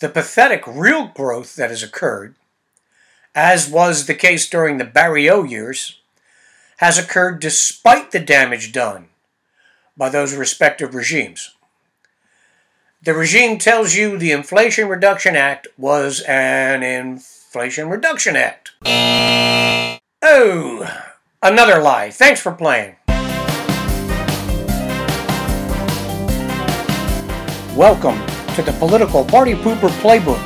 The pathetic real growth that has occurred, as was the case during the Barrio years, has occurred despite the damage done by those respective regimes. The regime tells you the Inflation Reduction Act was an Inflation Reduction Act. Oh, another lie. Thanks for playing. Welcome to the Political Party Pooper Playbook.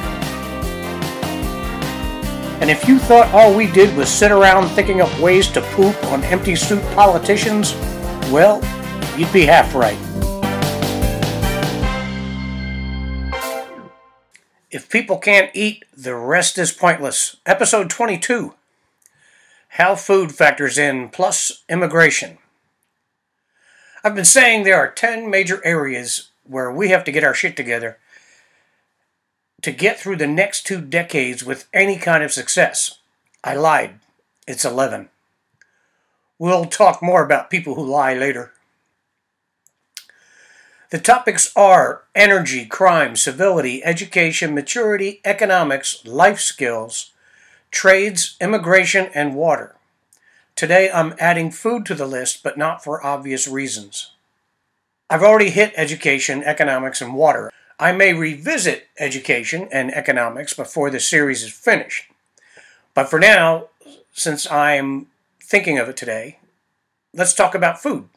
And if you thought all we did was sit around thinking up ways to poop on empty suit politicians, well, you'd be half right. If people can't eat, the rest is pointless. Episode 22 How Food Factors in Plus Immigration. I've been saying there are 10 major areas where we have to get our shit together to get through the next two decades with any kind of success. I lied. It's 11. We'll talk more about people who lie later. The topics are energy, crime, civility, education, maturity, economics, life skills, trades, immigration, and water. Today I'm adding food to the list, but not for obvious reasons. I've already hit education, economics, and water. I may revisit education and economics before the series is finished. But for now, since I'm thinking of it today, let's talk about food.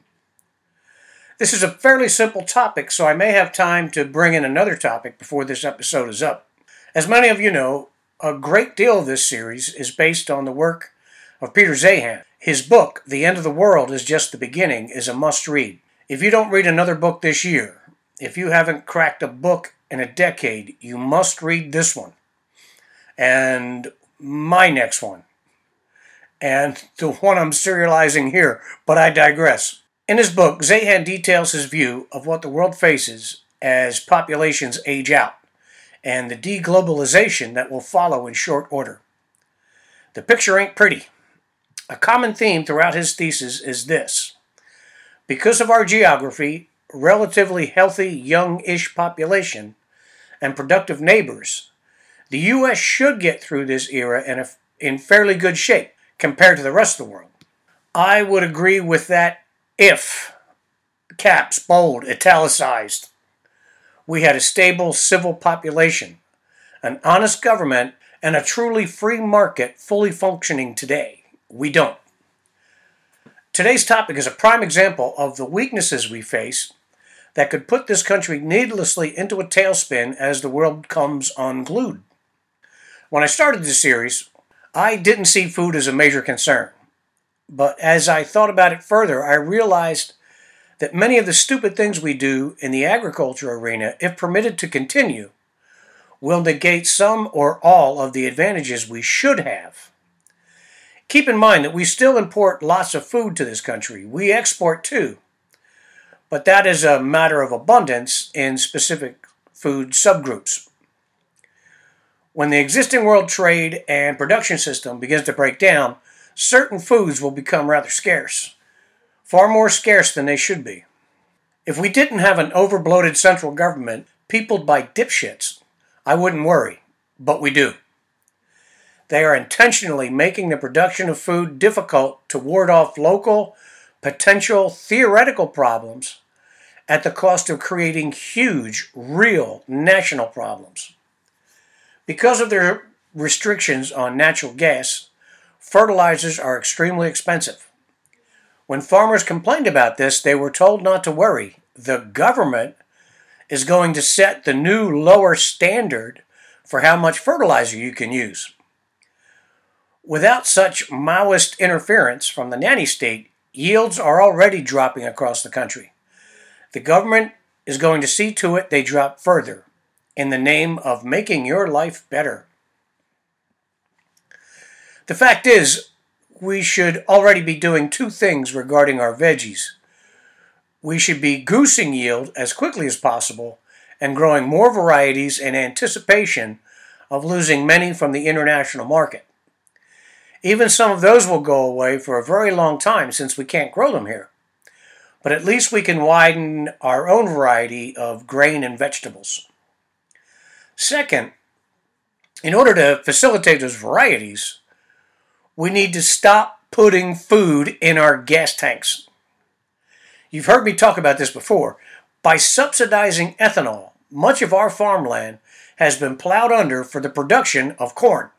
This is a fairly simple topic, so I may have time to bring in another topic before this episode is up. As many of you know, a great deal of this series is based on the work of Peter Zeihan. His book, The End of the World is Just the Beginning, is a must read. If you don't read another book this year, if you haven't cracked a book in a decade, you must read this one and my next one and the one I'm serializing here, but I digress. In his book, Zeihan details his view of what the world faces as populations age out and the deglobalization that will follow in short order. The picture ain't pretty. A common theme throughout his thesis is this because of our geography, relatively healthy, young ish population, and productive neighbors, the U.S. should get through this era in, a, in fairly good shape compared to the rest of the world. I would agree with that if, caps, bold, italicized, we had a stable civil population, an honest government, and a truly free market fully functioning today. We don't. Today's topic is a prime example of the weaknesses we face that could put this country needlessly into a tailspin as the world comes unglued. When I started this series, I didn't see food as a major concern. But as I thought about it further, I realized that many of the stupid things we do in the agriculture arena, if permitted to continue, will negate some or all of the advantages we should have. Keep in mind that we still import lots of food to this country. We export too. But that is a matter of abundance in specific food subgroups. When the existing world trade and production system begins to break down, certain foods will become rather scarce, far more scarce than they should be. If we didn't have an overbloated central government peopled by dipshits, I wouldn't worry, but we do. They are intentionally making the production of food difficult to ward off local, potential theoretical problems at the cost of creating huge, real national problems. Because of their restrictions on natural gas, fertilizers are extremely expensive. When farmers complained about this, they were told not to worry. The government is going to set the new lower standard for how much fertilizer you can use. Without such Maoist interference from the nanny state, yields are already dropping across the country. The government is going to see to it they drop further in the name of making your life better. The fact is, we should already be doing two things regarding our veggies. We should be goosing yield as quickly as possible and growing more varieties in anticipation of losing many from the international market. Even some of those will go away for a very long time since we can't grow them here. But at least we can widen our own variety of grain and vegetables. Second, in order to facilitate those varieties, we need to stop putting food in our gas tanks. You've heard me talk about this before. By subsidizing ethanol, much of our farmland has been plowed under for the production of corn.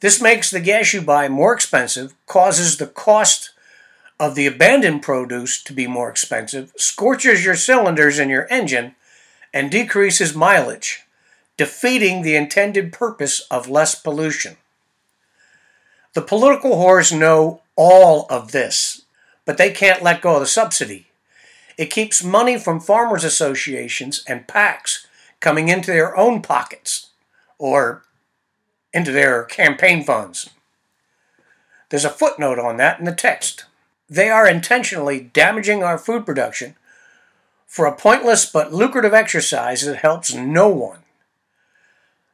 This makes the gas you buy more expensive, causes the cost of the abandoned produce to be more expensive, scorches your cylinders in your engine, and decreases mileage, defeating the intended purpose of less pollution. The political whores know all of this, but they can't let go of the subsidy. It keeps money from farmers' associations and PACs coming into their own pockets or into their campaign funds. There's a footnote on that in the text. They are intentionally damaging our food production for a pointless but lucrative exercise that helps no one.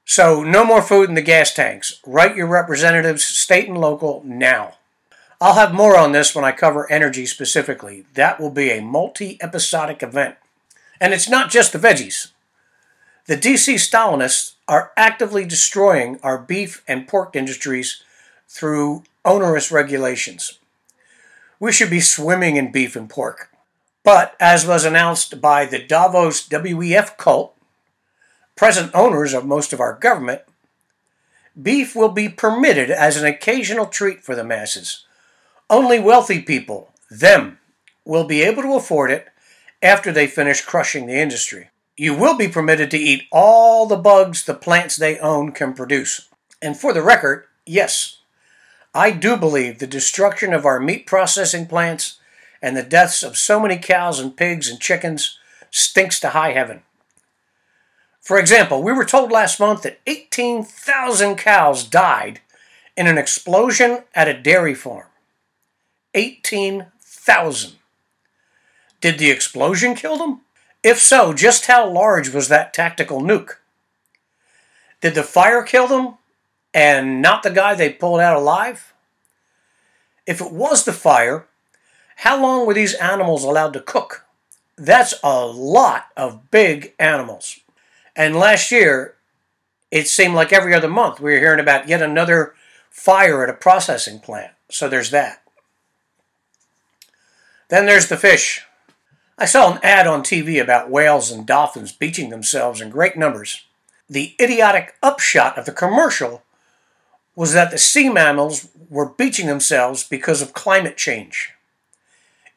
So, no more food in the gas tanks. Write your representatives, state and local, now. I'll have more on this when I cover energy specifically. That will be a multi episodic event. And it's not just the veggies. The DC Stalinists are actively destroying our beef and pork industries through onerous regulations. We should be swimming in beef and pork. But, as was announced by the Davos WEF cult, present owners of most of our government, beef will be permitted as an occasional treat for the masses. Only wealthy people, them, will be able to afford it after they finish crushing the industry. You will be permitted to eat all the bugs the plants they own can produce. And for the record, yes, I do believe the destruction of our meat processing plants and the deaths of so many cows and pigs and chickens stinks to high heaven. For example, we were told last month that 18,000 cows died in an explosion at a dairy farm. 18,000. Did the explosion kill them? If so, just how large was that tactical nuke? Did the fire kill them and not the guy they pulled out alive? If it was the fire, how long were these animals allowed to cook? That's a lot of big animals. And last year, it seemed like every other month we were hearing about yet another fire at a processing plant. So there's that. Then there's the fish. I saw an ad on TV about whales and dolphins beaching themselves in great numbers. The idiotic upshot of the commercial was that the sea mammals were beaching themselves because of climate change.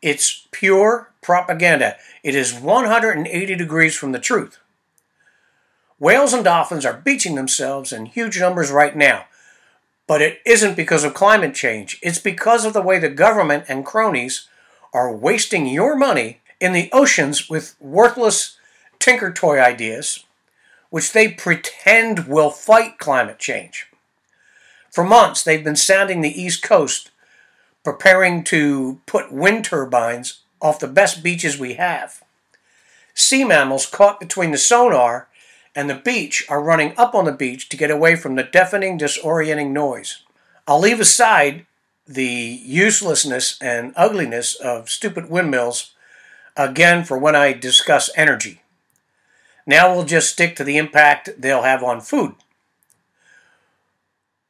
It's pure propaganda. It is 180 degrees from the truth. Whales and dolphins are beaching themselves in huge numbers right now, but it isn't because of climate change. It's because of the way the government and cronies are wasting your money in the oceans with worthless tinker toy ideas, which they pretend will fight climate change. For months, they've been sounding the East Coast, preparing to put wind turbines off the best beaches we have. Sea mammals caught between the sonar and the beach are running up on the beach to get away from the deafening, disorienting noise. I'll leave aside the uselessness and ugliness of stupid windmills again for when I discuss energy. Now we'll just stick to the impact they'll have on food.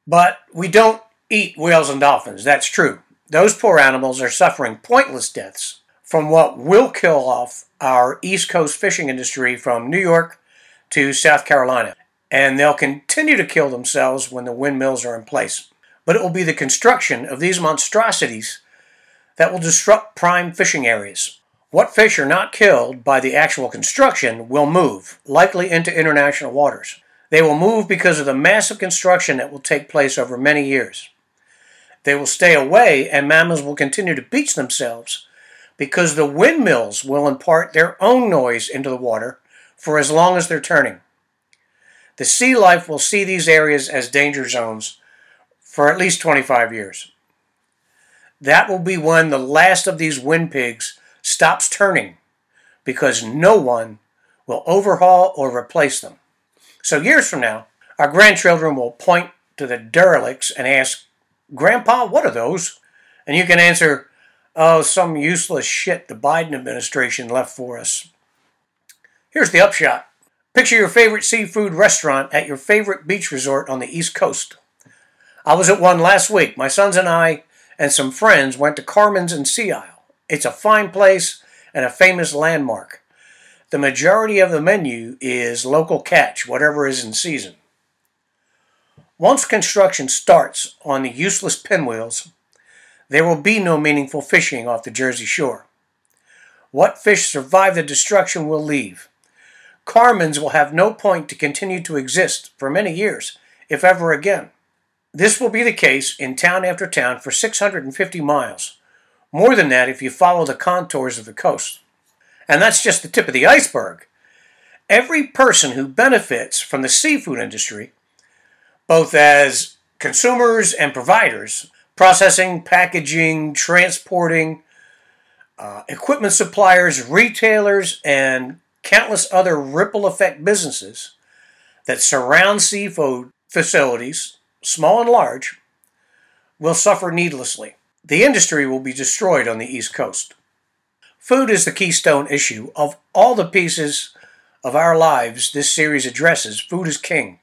But we don't eat whales and dolphins, that's true. Those poor animals are suffering pointless deaths from what will kill off our East Coast fishing industry from New York to South Carolina. And they'll continue to kill themselves when the windmills are in place. But it will be the construction of these monstrosities that will disrupt prime fishing areas. What fish are not killed by the actual construction will move, likely into international waters. They will move because of the massive construction that will take place over many years. They will stay away, and mammals will continue to beach themselves because the windmills will impart their own noise into the water for as long as they're turning. The sea life will see these areas as danger zones for at least 25 years. That will be when the last of these wind pigs stops turning because no one will overhaul or replace them. So, years from now, our grandchildren will point to the derelicts and ask, Grandpa, what are those? And you can answer, Oh, some useless shit the Biden administration left for us. Here's the upshot Picture your favorite seafood restaurant at your favorite beach resort on the East Coast. I was at one last week. My sons and I and some friends went to Carmen's in Sea Isle. It's a fine place and a famous landmark. The majority of the menu is local catch, whatever is in season. Once construction starts on the useless pinwheels, there will be no meaningful fishing off the Jersey shore. What fish survive the destruction will leave. Carmen's will have no point to continue to exist for many years, if ever again. This will be the case in town after town for 650 miles, more than that if you follow the contours of the coast. And that's just the tip of the iceberg. Every person who benefits from the seafood industry, both as consumers and providers, processing, packaging, transporting, uh, equipment suppliers, retailers, and countless other ripple effect businesses that surround seafood facilities, small and large, will suffer needlessly. The industry will be destroyed on the East Coast. Food is the keystone issue of all the pieces of our lives this series addresses. Food is king.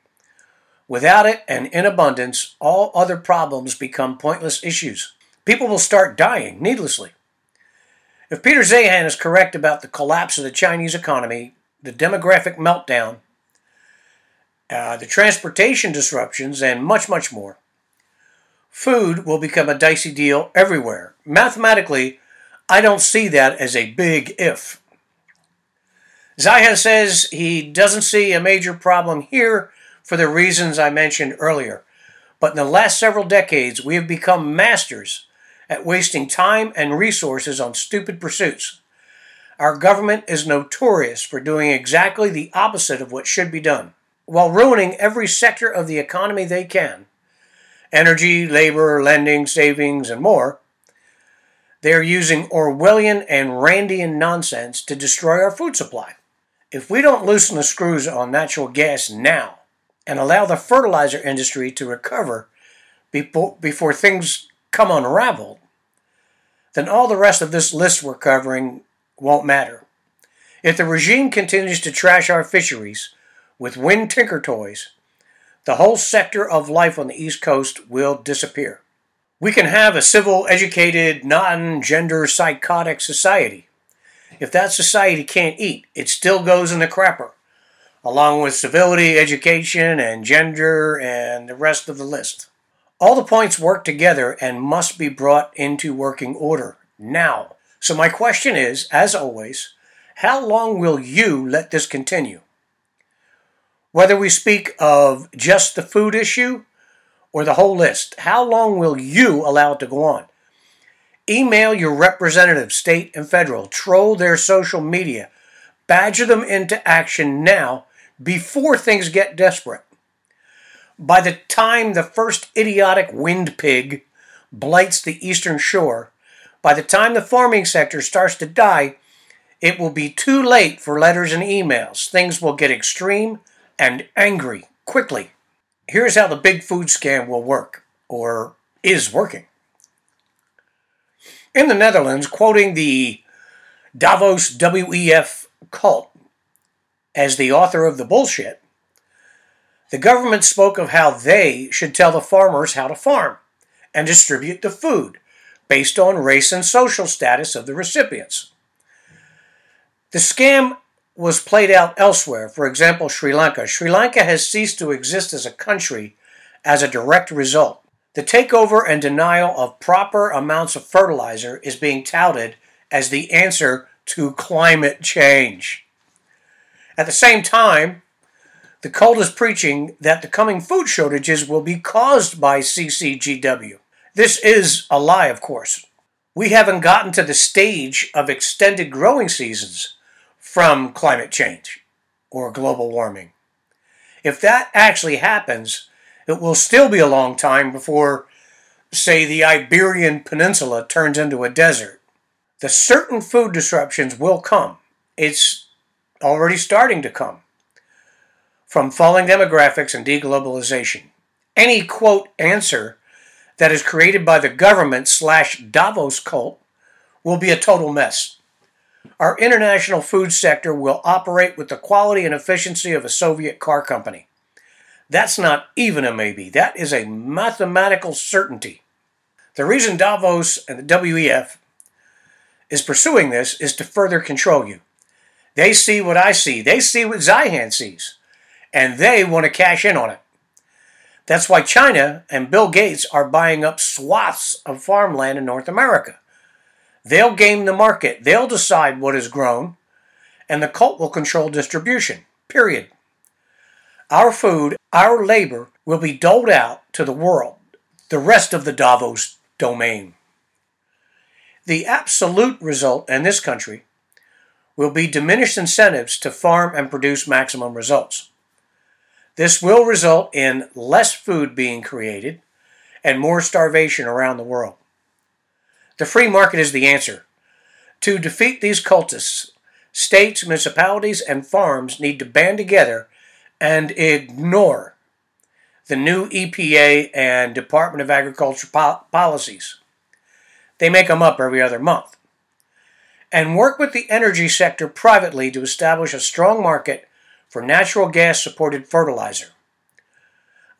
Without it and in abundance, all other problems become pointless issues. People will start dying needlessly. If Peter Zeihan is correct about the collapse of the Chinese economy, the demographic meltdown, uh, the transportation disruptions, and much, much more, food will become a dicey deal everywhere. Mathematically, I don't see that as a big if. Zeihan says he doesn't see a major problem here for the reasons I mentioned earlier. But in the last several decades, we have become masters at wasting time and resources on stupid pursuits. Our government is notorious for doing exactly the opposite of what should be done, while ruining every sector of the economy they can energy, labor, lending, savings, and more. They are using Orwellian and Randian nonsense to destroy our food supply. If we don't loosen the screws on natural gas now, and allow the fertilizer industry to recover before, before things come unraveled, then all the rest of this list we're covering won't matter. If the regime continues to trash our fisheries with wind tinker toys, the whole sector of life on the East Coast will disappear. We can have a civil, educated, non gender psychotic society. If that society can't eat, it still goes in the crapper along with civility, education, and gender, and the rest of the list. All the points work together and must be brought into working order now. So, my question is, as always, how long will you let this continue? Whether we speak of just the food issue or the whole list, how long will you allow it to go on? Email your representatives, state and federal, troll their social media, badger them into action now before things get desperate. By the time the first idiotic wind pig blights the eastern shore, by the time the farming sector starts to die, it will be too late for letters and emails. Things will get extreme and angry quickly. Here's how the big food scam will work, or is working. In the Netherlands, quoting the Davos WEF cult, as the author of the bullshit, the government spoke of how they should tell the farmers how to farm and distribute the food based on race and social status of the recipients. The scam was played out elsewhere, for example, Sri Lanka. Sri Lanka has ceased to exist as a country as a direct result. The takeover and denial of proper amounts of fertilizer is being touted as the answer to climate change. At the same time, the cult is preaching that the coming food shortages will be caused by CCGW. This is a lie, of course. We haven't gotten to the stage of extended growing seasons from climate change or global warming. If that actually happens, it will still be a long time before, say, the Iberian Peninsula turns into a desert. The certain food disruptions will come. It's already starting to come from falling demographics and deglobalization. Any quote answer that is created by the government slash Davos cult will be a total mess. Our international food sector will operate with the quality and efficiency of a Soviet car company. That's not even a maybe, that is a mathematical certainty. The reason Davos and the WEF is pursuing this is to further control you. They see what I see, they see what Zeihan sees, and they want to cash in on it. That's why China and Bill Gates are buying up swaths of farmland in North America. They'll game the market, they'll decide what is grown, and the cult will control distribution. Period. Our food, our labor will be doled out to the world, the rest of the Davos domain. The absolute result in this country will be diminished incentives to farm and produce maximum results. This will result in less food being created and more starvation around the world. The free market is the answer. To defeat these cultists, states, municipalities, and farms need to band together and ignore the new EPA and Department of Agriculture po- policies. They make them up every other month. And work with the energy sector privately to establish a strong market for natural gas supported fertilizer.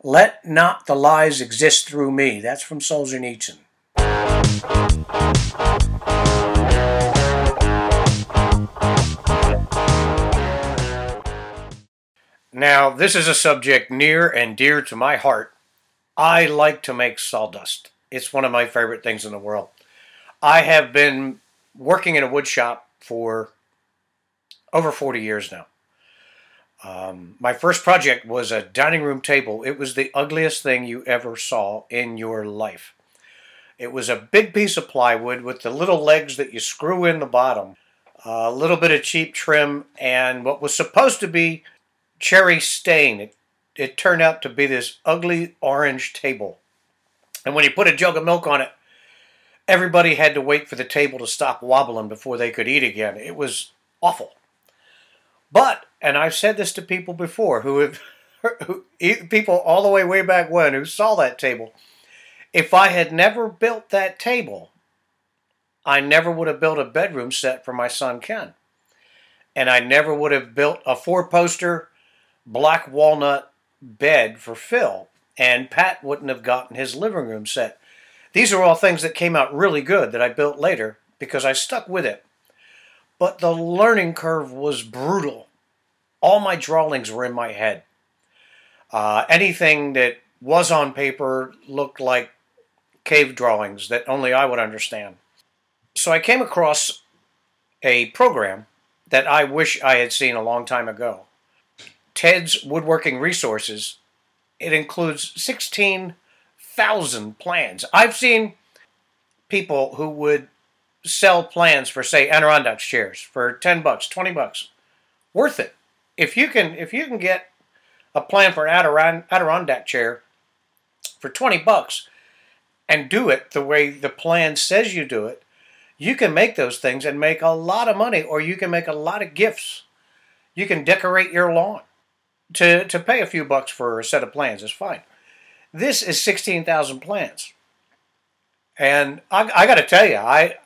Let not the lies exist through me. That's from Solzhenitsyn. Now, this is a subject near and dear to my heart. I like to make sawdust. It's one of my favorite things in the world. I have been working in a wood shop for over 40 years now. Um, my first project was a dining room table. It was the ugliest thing you ever saw in your life. It was a big piece of plywood with the little legs that you screw in the bottom, a little bit of cheap trim, and what was supposed to be cherry stain. It, it turned out to be this ugly orange table. And when you put a jug of milk on it, everybody had to wait for the table to stop wobbling before they could eat again. It was awful. But, and I've said this to people before who have, who, people all the way way back when who saw that table. If I had never built that table, I never would have built a bedroom set for my son Ken. And I never would have built a four poster black walnut bed for Phil. And Pat wouldn't have gotten his living room set. These are all things that came out really good that I built later because I stuck with it but the learning curve was brutal. All my drawings were in my head. Uh, anything that was on paper looked like cave drawings that only I would understand. So I came across a program that I wish I had seen a long time ago. Ted's Woodworking Resources. It includes 16,000 plans. I've seen people who would sell plans for say Adirondack chairs for 10 bucks, 20 bucks. Worth it. If you can if you can get a plan for an Adirondack chair for 20 bucks and do it the way the plan says you do it, you can make those things and make a lot of money or you can make a lot of gifts. You can decorate your lawn. To to pay a few bucks for a set of plans is fine. This is 16,000 plans. And I, I got to tell you, I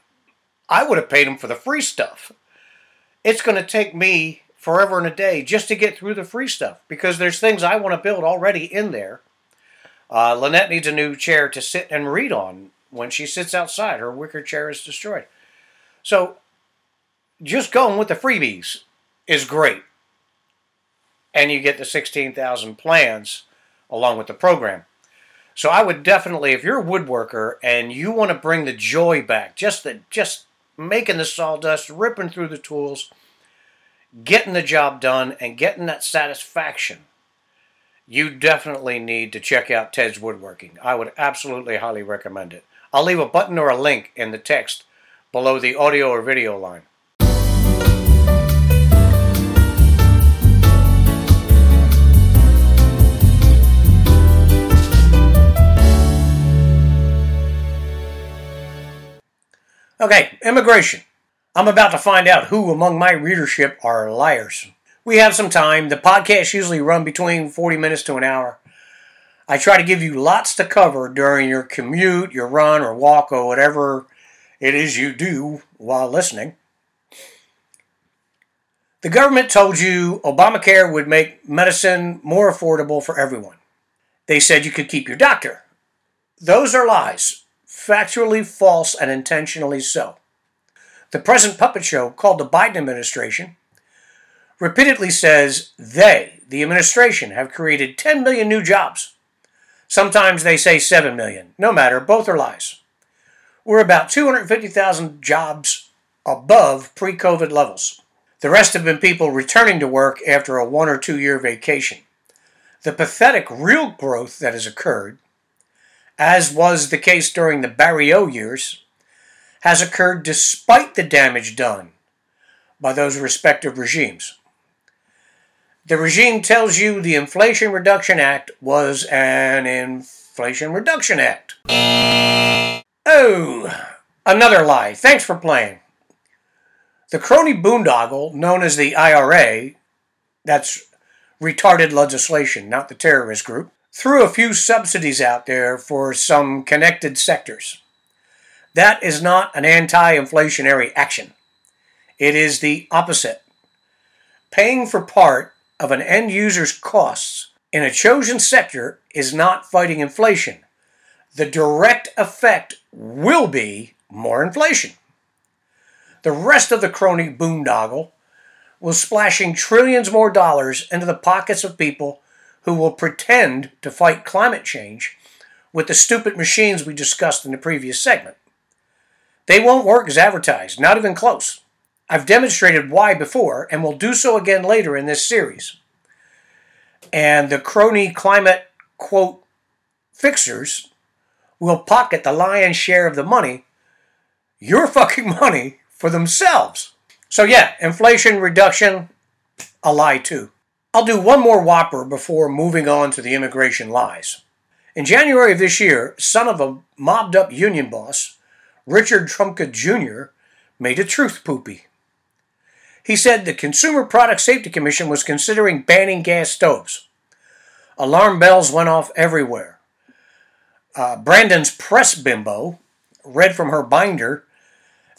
I would have paid them for the free stuff. It's going to take me forever and a day just to get through the free stuff because there's things I want to build already in there. Uh, Lynette needs a new chair to sit and read on when she sits outside. Her wicker chair is destroyed. So just going with the freebies is great. And you get the 16,000 plans along with the program. So I would definitely, if you're a woodworker and you want to bring the joy back, just the just making the sawdust, ripping through the tools, getting the job done, and getting that satisfaction, you definitely need to check out Ted's Woodworking. I would absolutely highly recommend it. I'll leave a button or a link in the text below the audio or video line. Okay, immigration. I'm about to find out who among my readership are liars. We have some time. The podcasts usually run between 40 minutes to an hour. I try to give you lots to cover during your commute, your run, or walk, or whatever it is you do while listening. The government told you Obamacare would make medicine more affordable for everyone. They said you could keep your doctor. Those are lies, factually false and intentionally so. The present puppet show, called the Biden administration, repeatedly says they, the administration, have created 10 million new jobs. Sometimes they say 7 million. No matter, both are lies. We're about 250,000 jobs above pre COVID levels. The rest have been people returning to work after a one or two year vacation. The pathetic real growth that has occurred, as was the case during the Barrio years, has occurred despite the damage done by those respective regimes. The regime tells you the Inflation Reduction Act was an Inflation Reduction Act. Oh, another lie. Thanks for playing. The crony boondoggle known as the IRA, that's retarded legislation, not the terrorist group, threw a few subsidies out there for some connected sectors. That is not an anti inflationary action. It is the opposite. Paying for part of an end user's costs in a chosen sector is not fighting inflation. The direct effect will be more inflation. The rest of the crony boondoggle was splashing trillions more dollars into the pockets of people who will pretend to fight climate change with the stupid machines we discussed in the previous segment. They won't work as advertised, not even close. I've demonstrated why before and will do so again later in this series. And the crony climate quote fixers will pocket the lion's share of the money, your fucking money, for themselves. So, yeah, inflation reduction, a lie too. I'll do one more whopper before moving on to the immigration lies. In January of this year, son of a mobbed up union boss, Richard Trumka Jr., made a truth poopy. He said the Consumer Product Safety Commission was considering banning gas stoves. Alarm bells went off everywhere. Uh, Brandon's press bimbo read from her binder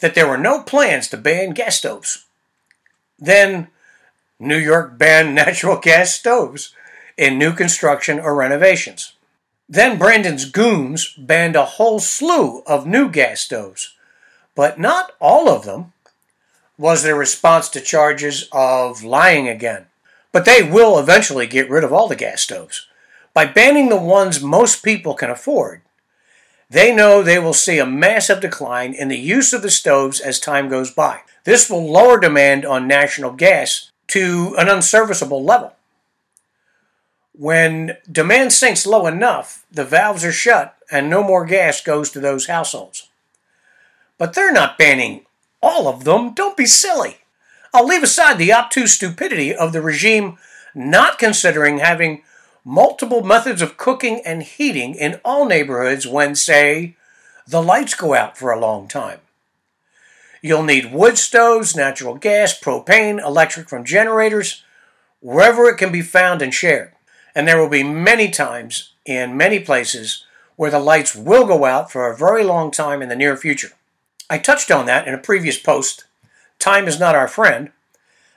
that there were no plans to ban gas stoves. Then, New York banned natural gas stoves in new construction or renovations. Then Brandon's goons banned a whole slew of new gas stoves, but not all of them was their response to charges of lying again. But they will eventually get rid of all the gas stoves. By banning the ones most people can afford, they know they will see a massive decline in the use of the stoves as time goes by. This will lower demand on national gas to an unserviceable level. When demand sinks low enough, the valves are shut and no more gas goes to those households. But they're not banning all of them. Don't be silly. I'll leave aside the obtuse stupidity of the regime not considering having multiple methods of cooking and heating in all neighborhoods when, say, the lights go out for a long time. You'll need wood stoves, natural gas, propane, electric from generators, wherever it can be found and shared. And there will be many times in many places where the lights will go out for a very long time in the near future. I touched on that in a previous post. Time is not our friend,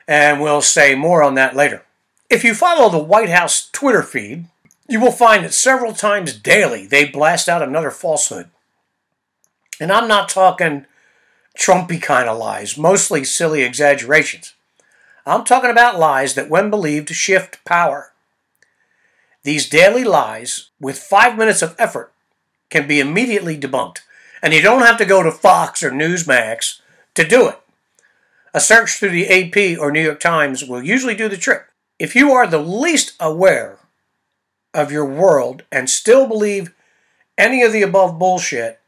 and we'll say more on that later. If you follow the White House Twitter feed, you will find that several times daily they blast out another falsehood. And I'm not talking Trumpy kind of lies, mostly silly exaggerations. I'm talking about lies that, when believed, shift power. These daily lies, with five minutes of effort, can be immediately debunked, and you don't have to go to Fox or Newsmax to do it. A search through the AP or New York Times will usually do the trick. If you are the least aware of your world and still believe any of the above bullshit,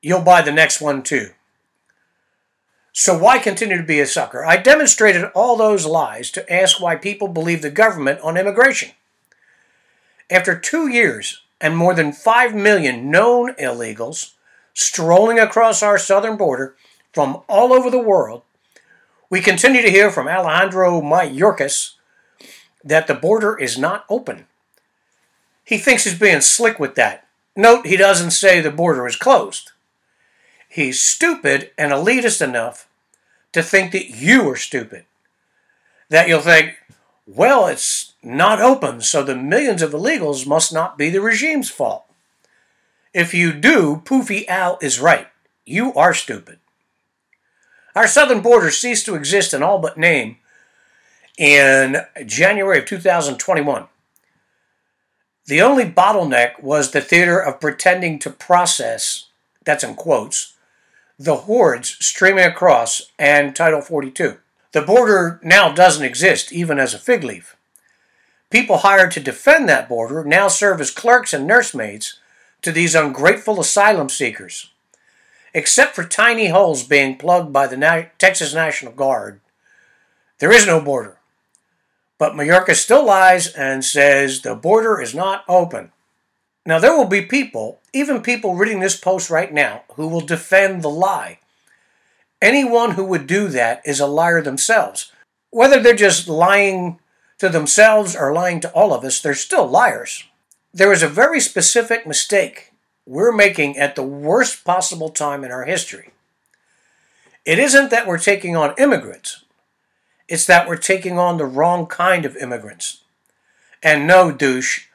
you'll buy the next one too. So why continue to be a sucker? I demonstrated all those lies to ask why people believe the government on immigration. After two years and more than 5 million known illegals strolling across our southern border from all over the world, we continue to hear from Alejandro Mayorkas that the border is not open. He thinks he's being slick with that. Note he doesn't say the border is closed. He's stupid and elitist enough to think that you are stupid. that you'll think, well, it's not open, so the millions of illegals must not be the regime's fault. If you do, Poofy Al is right. You are stupid. Our southern border ceased to exist in all but name in January of 2021. The only bottleneck was the theater of pretending to process, that's in quotes, the hordes streaming across and Title 42. The border now doesn't exist, even as a fig leaf. People hired to defend that border now serve as clerks and nursemaids to these ungrateful asylum seekers. Except for tiny holes being plugged by the Na- Texas National Guard, there is no border. But Mayorkas still lies and says the border is not open. Now, there will be people, even people reading this post right now, who will defend the lie. Anyone who would do that is a liar themselves. Whether they're just lying to themselves or lying to all of us, they're still liars. There is a very specific mistake we're making at the worst possible time in our history. It isn't that we're taking on immigrants, it's that we're taking on the wrong kind of immigrants. And no, douche,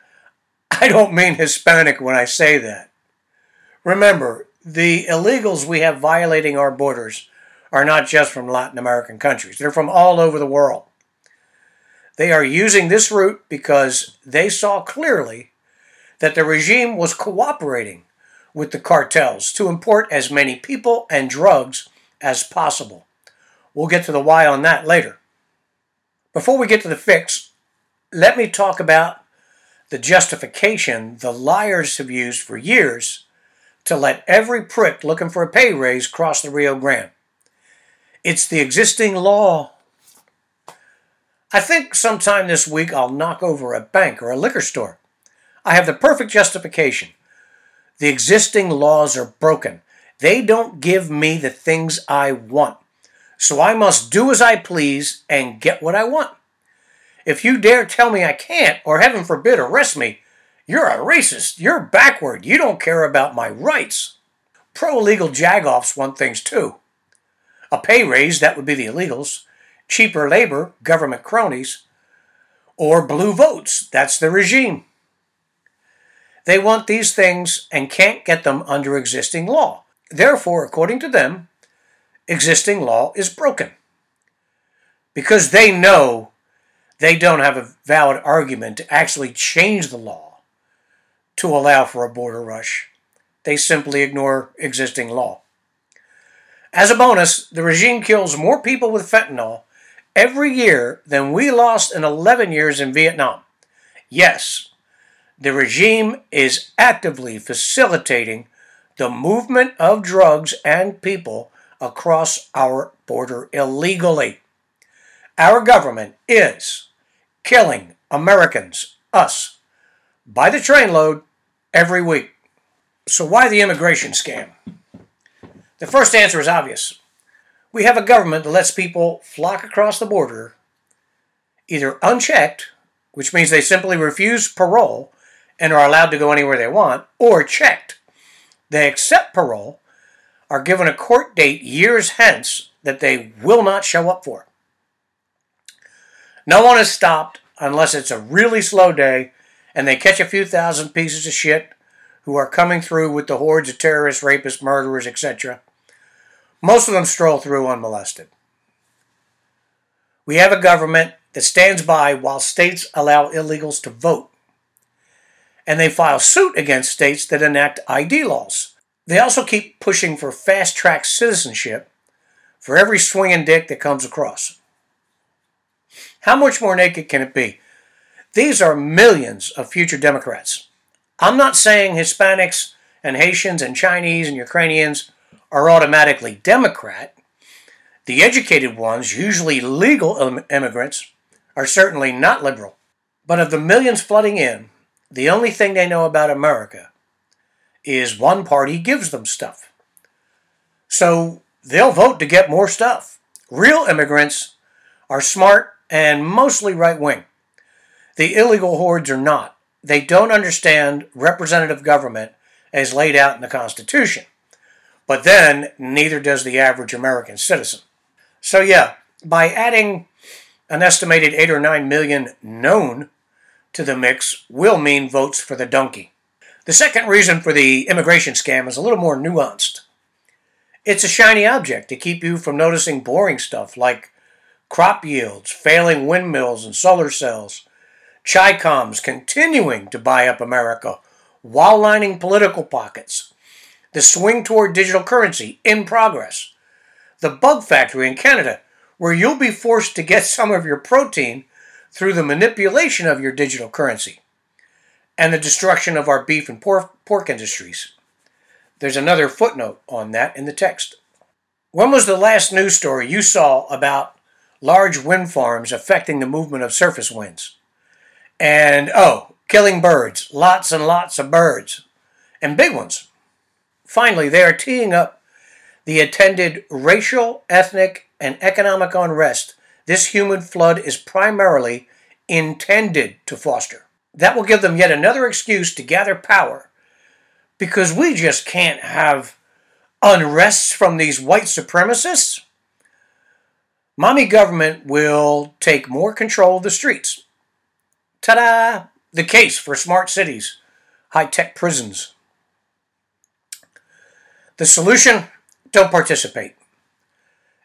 I don't mean Hispanic when I say that. Remember, the illegals we have violating our borders are not just from Latin American countries, they're from all over the world. They are using this route because they saw clearly that the regime was cooperating with the cartels to import as many people and drugs as possible. We'll get to the why on that later. Before we get to the fix, let me talk about the justification the liars have used for years to let every prick looking for a pay raise cross the Rio Grande. It's the existing law. I think sometime this week I'll knock over a bank or a liquor store. I have the perfect justification. The existing laws are broken. They don't give me the things I want. So I must do as I please and get what I want. If you dare tell me I can't, or heaven forbid, arrest me, you're a racist. You're backward. You don't care about my rights. Pro illegal jagoffs want things too. A pay raise, that would be the illegals. Cheaper labor, government cronies. Or blue votes, that's the regime. They want these things and can't get them under existing law. Therefore, according to them, existing law is broken. Because they know they don't have a valid argument to actually change the law to allow for a border rush. They simply ignore existing law. As a bonus, the regime kills more people with fentanyl every year than we lost in 11 years in Vietnam. Yes, the regime is actively facilitating the movement of drugs and people across our border illegally. Our government is killing Americans, us, by the trainload every week. So, why the immigration scam? The first answer is obvious. We have a government that lets people flock across the border either unchecked, which means they simply refuse parole and are allowed to go anywhere they want, or checked. They accept parole, are given a court date years hence that they will not show up for. No one is stopped unless it's a really slow day and they catch a few thousand pieces of shit who are coming through with the hordes of terrorists, rapists, murderers, etc. Most of them stroll through unmolested. We have a government that stands by while states allow illegals to vote and they file suit against states that enact ID laws. They also keep pushing for fast track citizenship for every swinging dick that comes across. How much more naked can it be? These are millions of future Democrats. I'm not saying Hispanics and Haitians and Chinese and Ukrainians are automatically Democrat. The educated ones, usually legal immigrants, are certainly not liberal. But of the millions flooding in, the only thing they know about America is one party gives them stuff. So they'll vote to get more stuff. Real immigrants are smart and mostly right wing. The illegal hordes are not. They don't understand representative government as laid out in the Constitution. But then, neither does the average American citizen. So, yeah, by adding an estimated 8 or 9 million known to the mix will mean votes for the donkey. The second reason for the immigration scam is a little more nuanced. It's a shiny object to keep you from noticing boring stuff like crop yields, failing windmills and solar cells, Chicoms continuing to buy up America while lining political pockets, the swing toward digital currency in progress, the bug factory in Canada, where you'll be forced to get some of your protein through the manipulation of your digital currency, and the destruction of our beef and pork, pork industries. There's another footnote on that in the text. When was the last news story you saw about large wind farms affecting the movement of surface winds. And oh, killing birds, lots and lots of birds, and big ones. Finally, they are teeing up the attended racial, ethnic, and economic unrest this human flood is primarily intended to foster. That will give them yet another excuse to gather power because we just can't have unrests from these white supremacists. Mommy government will take more control of the streets. Ta da! The case for smart cities, high tech prisons. The solution don't participate.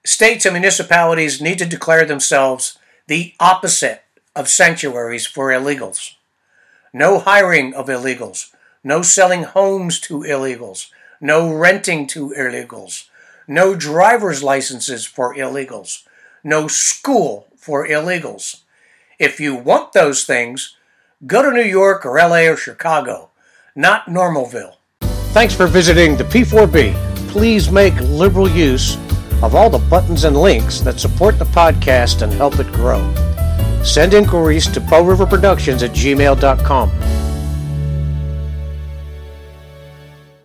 States and municipalities need to declare themselves the opposite of sanctuaries for illegals. No hiring of illegals, no selling homes to illegals, no renting to illegals, no driver's licenses for illegals, no school for illegals. If you want those things, go to New York or LA or Chicago, not Normalville. Thanks for visiting the P4B. Please make liberal use of all the buttons and links that support the podcast and help it grow. Send inquiries to Bow River Productions at gmail.com.